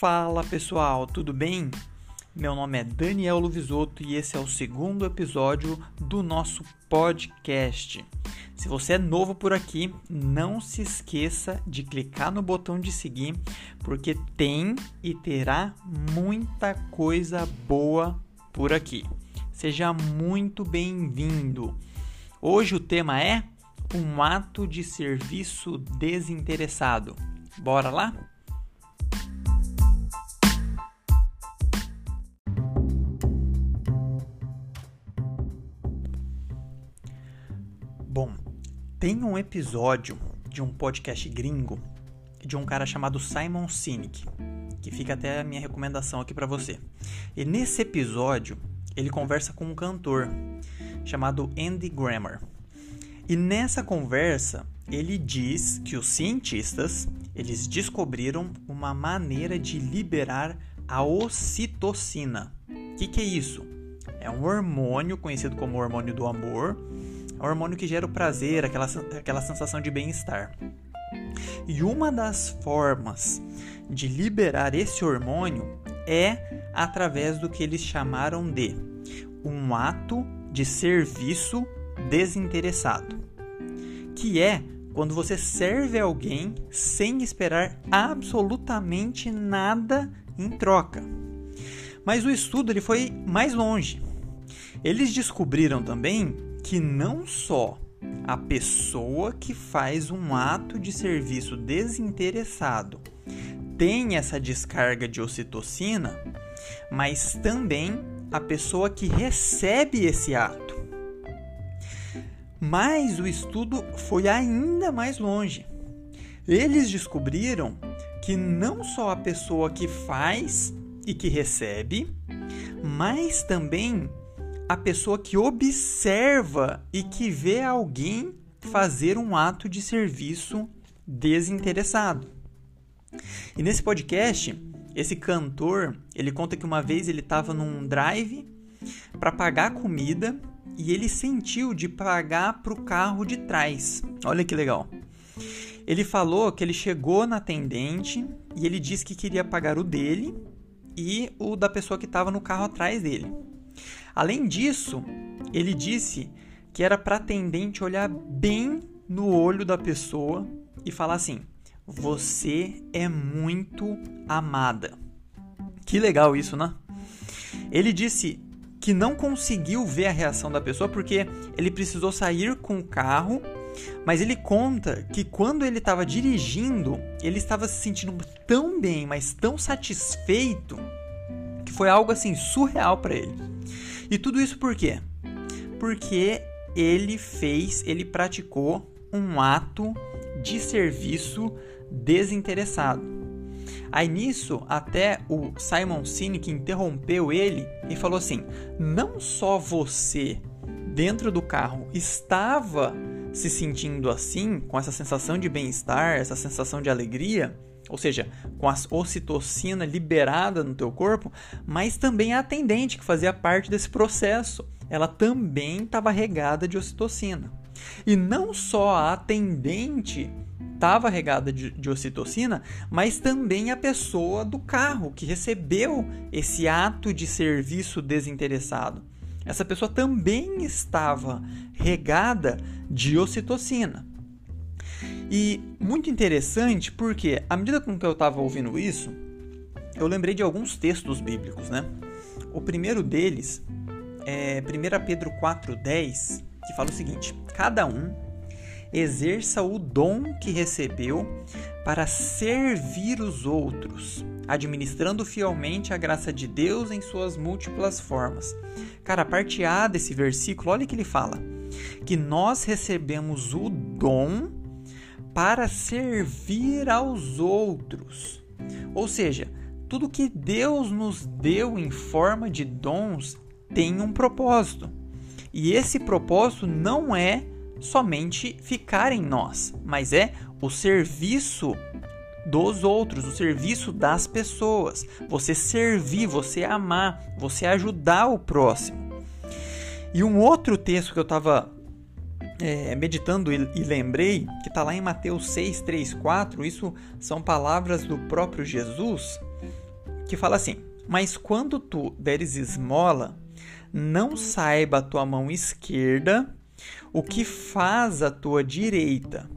Fala pessoal, tudo bem? Meu nome é Daniel Luvisoto e esse é o segundo episódio do nosso podcast. Se você é novo por aqui, não se esqueça de clicar no botão de seguir, porque tem e terá muita coisa boa por aqui. Seja muito bem-vindo. Hoje o tema é um ato de serviço desinteressado. Bora lá? Bom, tem um episódio de um podcast gringo de um cara chamado Simon Sinek, que fica até a minha recomendação aqui para você. E nesse episódio, ele conversa com um cantor chamado Andy Grammer. E nessa conversa, ele diz que os cientistas, eles descobriram uma maneira de liberar a ocitocina. O que, que é isso? É um hormônio conhecido como hormônio do amor, é um hormônio que gera o prazer, aquela, aquela sensação de bem-estar. E uma das formas de liberar esse hormônio é através do que eles chamaram de um ato de serviço desinteressado, que é quando você serve alguém sem esperar absolutamente nada em troca. Mas o estudo ele foi mais longe. Eles descobriram também que não só a pessoa que faz um ato de serviço desinteressado tem essa descarga de ocitocina, mas também a pessoa que recebe esse ato. Mas o estudo foi ainda mais longe. Eles descobriram que não só a pessoa que faz e que recebe, mas também a pessoa que observa e que vê alguém fazer um ato de serviço desinteressado. E nesse podcast, esse cantor, ele conta que uma vez ele estava num drive para pagar comida e ele sentiu de pagar para o carro de trás. Olha que legal. Ele falou que ele chegou na atendente e ele disse que queria pagar o dele e o da pessoa que estava no carro atrás dele. Além disso, ele disse que era para atendente olhar bem no olho da pessoa e falar assim: Você é muito amada. Que legal isso, né? Ele disse que não conseguiu ver a reação da pessoa porque ele precisou sair com o carro, mas ele conta que quando ele estava dirigindo, ele estava se sentindo tão bem, mas tão satisfeito, que foi algo assim surreal para ele. E tudo isso por quê? Porque ele fez, ele praticou um ato de serviço desinteressado. Aí nisso, até o Simon Sinek interrompeu ele e falou assim: não só você dentro do carro estava se sentindo assim, com essa sensação de bem-estar, essa sensação de alegria, ou seja, com a ocitocina liberada no teu corpo, mas também a atendente que fazia parte desse processo, ela também estava regada de ocitocina. E não só a atendente estava regada de, de ocitocina, mas também a pessoa do carro que recebeu esse ato de serviço desinteressado. Essa pessoa também estava regada de ocitocina. E muito interessante porque, à medida com que eu estava ouvindo isso, eu lembrei de alguns textos bíblicos, né? O primeiro deles é 1 Pedro 4,10, que fala o seguinte: Cada um exerça o dom que recebeu para servir os outros, administrando fielmente a graça de Deus em suas múltiplas formas. Cara, a parte A desse versículo, olha que ele fala: que nós recebemos o dom para servir aos outros. Ou seja, tudo que Deus nos deu em forma de dons tem um propósito. E esse propósito não é somente ficar em nós, mas é o serviço dos outros, o serviço das pessoas. Você servir, você amar, você ajudar o próximo. E um outro texto que eu estava é, meditando e, e, lembrei que está lá em Mateus 6, 3, 4, isso são palavras do próprio Jesus, que fala assim: Mas quando tu deres esmola, não saiba a tua mão esquerda o que faz a tua direita,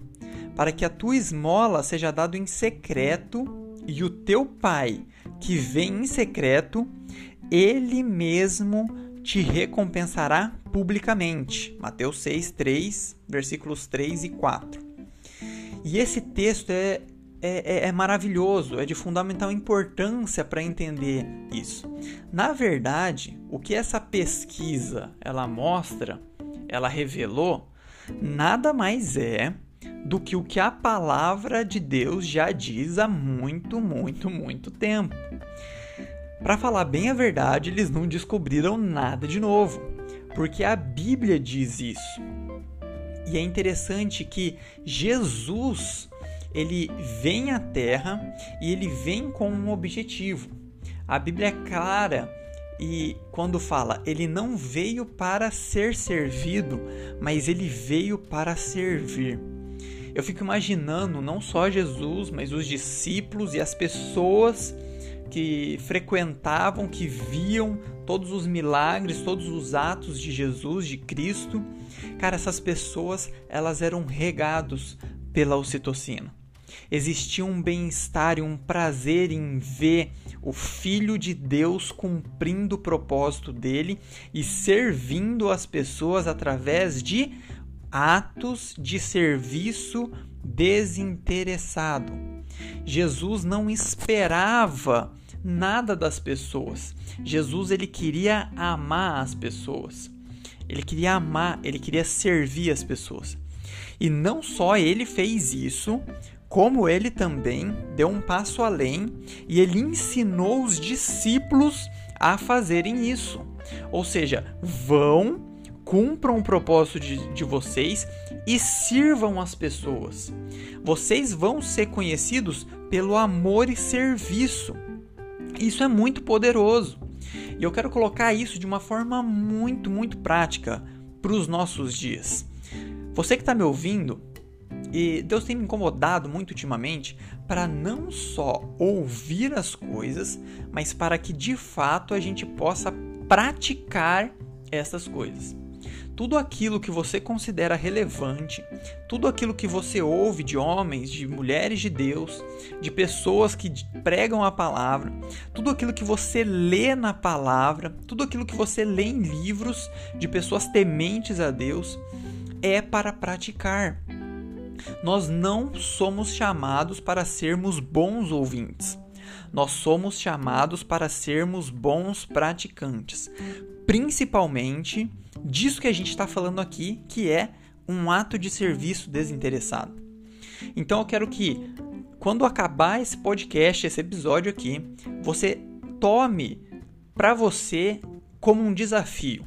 para que a tua esmola seja dado em secreto, e o teu pai, que vem em secreto, ele mesmo te recompensará publicamente. Mateus 6, 3, versículos 3 e 4. E esse texto é, é, é, é maravilhoso, é de fundamental importância para entender isso. Na verdade, o que essa pesquisa ela mostra, ela revelou, nada mais é do que o que a palavra de Deus já diz há muito, muito, muito tempo. Para falar bem a verdade, eles não descobriram nada de novo, porque a Bíblia diz isso. E é interessante que Jesus, ele vem à Terra e ele vem com um objetivo. A Bíblia é clara e quando fala, ele não veio para ser servido, mas ele veio para servir. Eu fico imaginando não só Jesus, mas os discípulos e as pessoas que frequentavam, que viam todos os milagres, todos os atos de Jesus, de Cristo. Cara, essas pessoas, elas eram regados pela ocitocina. Existia um bem-estar e um prazer em ver o Filho de Deus cumprindo o propósito dele e servindo as pessoas através de atos de serviço desinteressado. Jesus não esperava nada das pessoas. Jesus ele queria amar as pessoas. Ele queria amar, ele queria servir as pessoas. E não só ele fez isso, como ele também deu um passo além e ele ensinou os discípulos a fazerem isso. Ou seja, vão cumpram o propósito de, de vocês e sirvam as pessoas. Vocês vão ser conhecidos pelo amor e serviço. Isso é muito poderoso. E eu quero colocar isso de uma forma muito, muito prática para os nossos dias. Você que está me ouvindo, e Deus tem me incomodado muito ultimamente para não só ouvir as coisas, mas para que de fato a gente possa praticar essas coisas tudo aquilo que você considera relevante, tudo aquilo que você ouve de homens, de mulheres de Deus, de pessoas que pregam a palavra, tudo aquilo que você lê na palavra, tudo aquilo que você lê em livros de pessoas tementes a Deus, é para praticar. Nós não somos chamados para sermos bons ouvintes. Nós somos chamados para sermos bons praticantes, principalmente disso que a gente está falando aqui, que é um ato de serviço desinteressado. Então eu quero que, quando acabar esse podcast, esse episódio aqui, você tome para você como um desafio.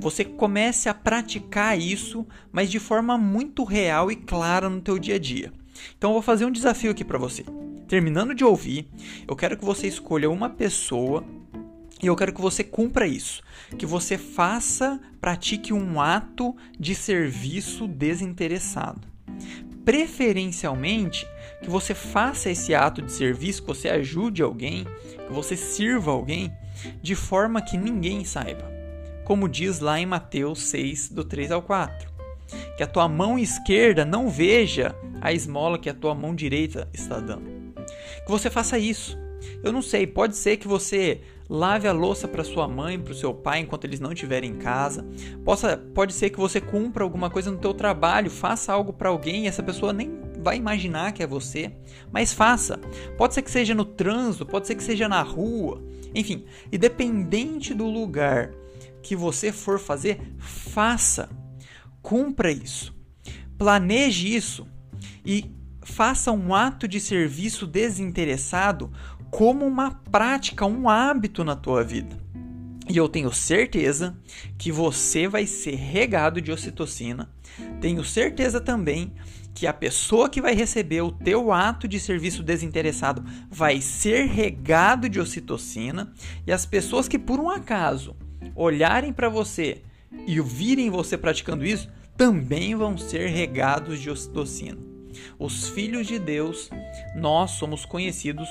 Você comece a praticar isso, mas de forma muito real e clara no teu dia a dia. Então eu vou fazer um desafio aqui para você. Terminando de ouvir, eu quero que você escolha uma pessoa e eu quero que você cumpra isso, que você faça, pratique um ato de serviço desinteressado. Preferencialmente, que você faça esse ato de serviço, que você ajude alguém, que você sirva alguém de forma que ninguém saiba. Como diz lá em Mateus 6, do 3 ao 4. Que a tua mão esquerda não veja a esmola que a tua mão direita está dando. Que você faça isso. Eu não sei, pode ser que você lave a louça para sua mãe, para o seu pai enquanto eles não estiverem em casa. Possa, pode ser que você cumpra alguma coisa no teu trabalho, faça algo para alguém e essa pessoa nem vai imaginar que é você, mas faça. Pode ser que seja no trânsito, pode ser que seja na rua, enfim, independente do lugar que você for fazer, faça. Cumpra isso. Planeje isso e faça um ato de serviço desinteressado como uma prática, um hábito na tua vida. E eu tenho certeza que você vai ser regado de ocitocina. Tenho certeza também que a pessoa que vai receber o teu ato de serviço desinteressado vai ser regado de ocitocina e as pessoas que por um acaso olharem para você e virem você praticando isso também vão ser regados de ocitocina. Os filhos de Deus, nós somos conhecidos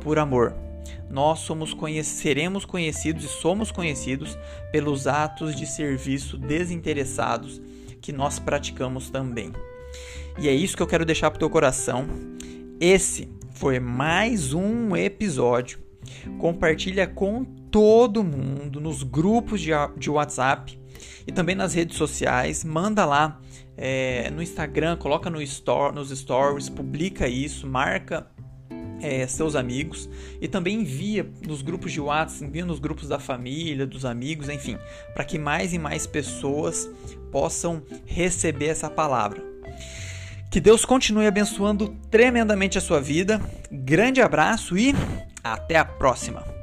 por amor. nós somos seremos conhecidos e somos conhecidos pelos atos de serviço desinteressados que nós praticamos também. E é isso que eu quero deixar para o teu coração. Esse foi mais um episódio. Compartilha com todo mundo nos grupos de, de WhatsApp e também nas redes sociais. Manda lá é, no Instagram, coloca no store, nos stories, publica isso, marca é, seus amigos e também envia nos grupos de WhatsApp, envia nos grupos da família, dos amigos, enfim, para que mais e mais pessoas possam receber essa palavra. Que Deus continue abençoando tremendamente a sua vida. Grande abraço e até a próxima!